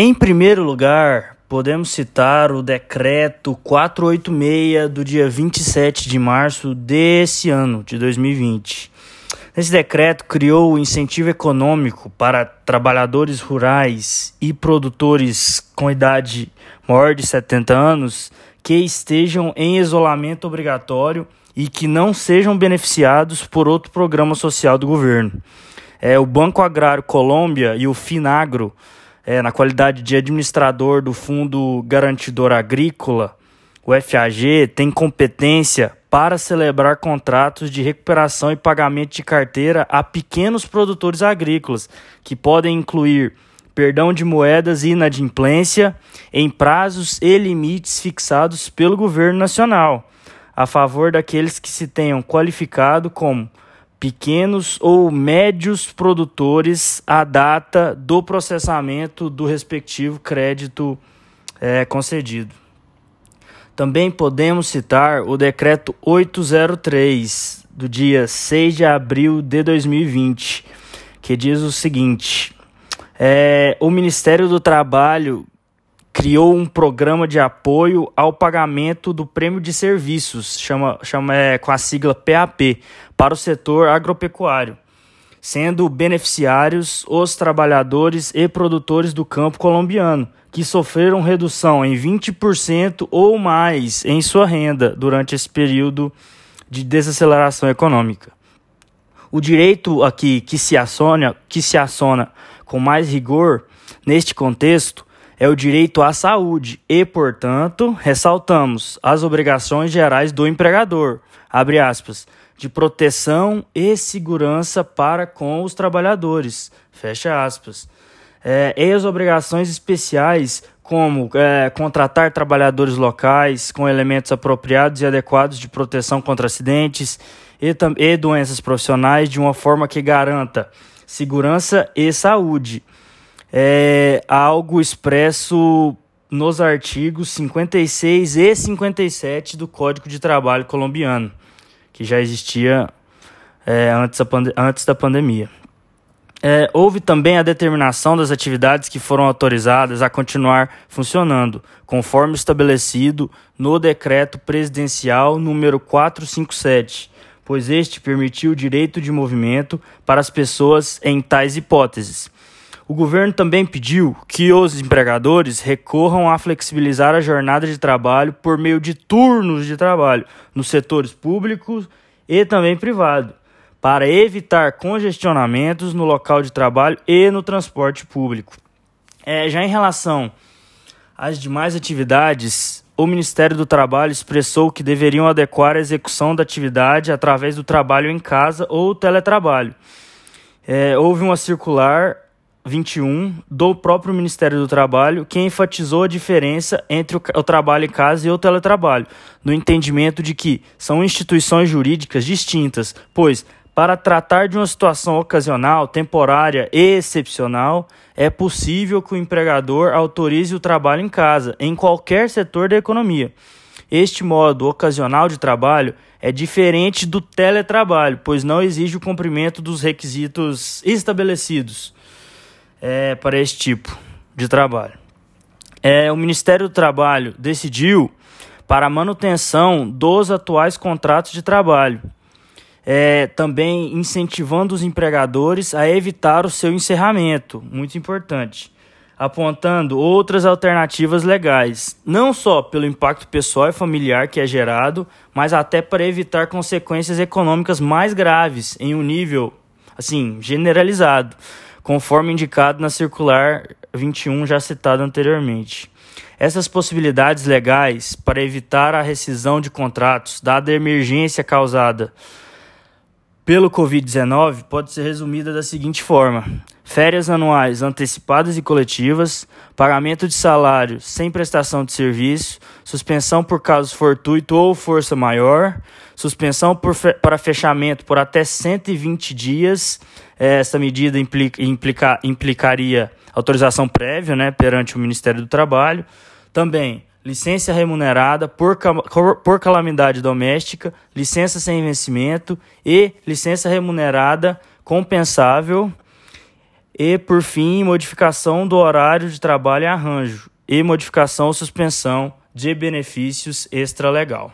Em primeiro lugar, podemos citar o decreto 486 do dia 27 de março desse ano, de 2020. Esse decreto criou o incentivo econômico para trabalhadores rurais e produtores com idade maior de 70 anos que estejam em isolamento obrigatório e que não sejam beneficiados por outro programa social do governo. É, o Banco Agrário Colômbia e o Finagro, é, na qualidade de administrador do Fundo Garantidor Agrícola, o FAG, tem competência para celebrar contratos de recuperação e pagamento de carteira a pequenos produtores agrícolas, que podem incluir perdão de moedas e inadimplência em prazos e limites fixados pelo governo nacional, a favor daqueles que se tenham qualificado como pequenos ou médios produtores à data do processamento do respectivo crédito é, concedido. Também podemos citar o decreto 803 do dia 6 de abril de 2020, que diz o seguinte: é, o Ministério do Trabalho criou um programa de apoio ao pagamento do prêmio de serviços, chama, chama é, com a sigla PAP, para o setor agropecuário, sendo beneficiários os trabalhadores e produtores do campo colombiano que sofreram redução em 20% ou mais em sua renda durante esse período de desaceleração econômica. O direito aqui que se aciona, que se aciona com mais rigor neste contexto é o direito à saúde e, portanto, ressaltamos as obrigações gerais do empregador, abre aspas, de proteção e segurança para com os trabalhadores, fecha aspas é, e as obrigações especiais, como é, contratar trabalhadores locais com elementos apropriados e adequados de proteção contra acidentes e, e doenças profissionais, de uma forma que garanta segurança e saúde. É algo expresso nos artigos 56 e 57 do Código de Trabalho colombiano, que já existia é, antes, antes da pandemia. É, houve também a determinação das atividades que foram autorizadas a continuar funcionando, conforme estabelecido no decreto presidencial número 457, pois este permitiu o direito de movimento para as pessoas em tais hipóteses. O governo também pediu que os empregadores recorram a flexibilizar a jornada de trabalho por meio de turnos de trabalho nos setores públicos e também privado para evitar congestionamentos no local de trabalho e no transporte público. É, já em relação às demais atividades, o Ministério do Trabalho expressou que deveriam adequar a execução da atividade através do trabalho em casa ou teletrabalho. É, houve uma circular 21 do próprio Ministério do Trabalho que enfatizou a diferença entre o, o, trabalho em casa e o teletrabalho, no entendimento de que são instituições jurídicas distintas, pois para tratar de uma situação ocasional, temporária e excepcional, é possível que o empregador autorize o trabalho em casa, em qualquer setor da economia. Este modo ocasional de trabalho é diferente do teletrabalho, pois não exige o cumprimento dos requisitos estabelecidos é, para este tipo de trabalho. É, o Ministério do Trabalho decidiu para a manutenção dos atuais contratos de trabalho é, também incentivando os empregadores a evitar o seu encerramento, muito importante, apontando outras alternativas legais, não só pelo impacto pessoal e familiar que é gerado, mas até para evitar consequências econômicas mais graves em um nível assim generalizado, conforme indicado na circular 21 já citada anteriormente. Essas possibilidades legais para evitar a rescisão de contratos, dada a emergência causada pelo Covid-19 pode ser resumida da seguinte forma: férias anuais antecipadas e coletivas, pagamento de salário sem prestação de serviço, suspensão por caso fortuito ou força maior, suspensão fe para fechamento por até 120 dias. Essa medida implica, implica, implicaria autorização prévia né, perante o Ministério do Trabalho. Também licença remunerada por, por calamidade doméstica, licença sem vencimento e licença remunerada compensável E, por fim, modificação do horário de trabalho e arranjo. E modificação ou suspensão de benefícios extra-legal.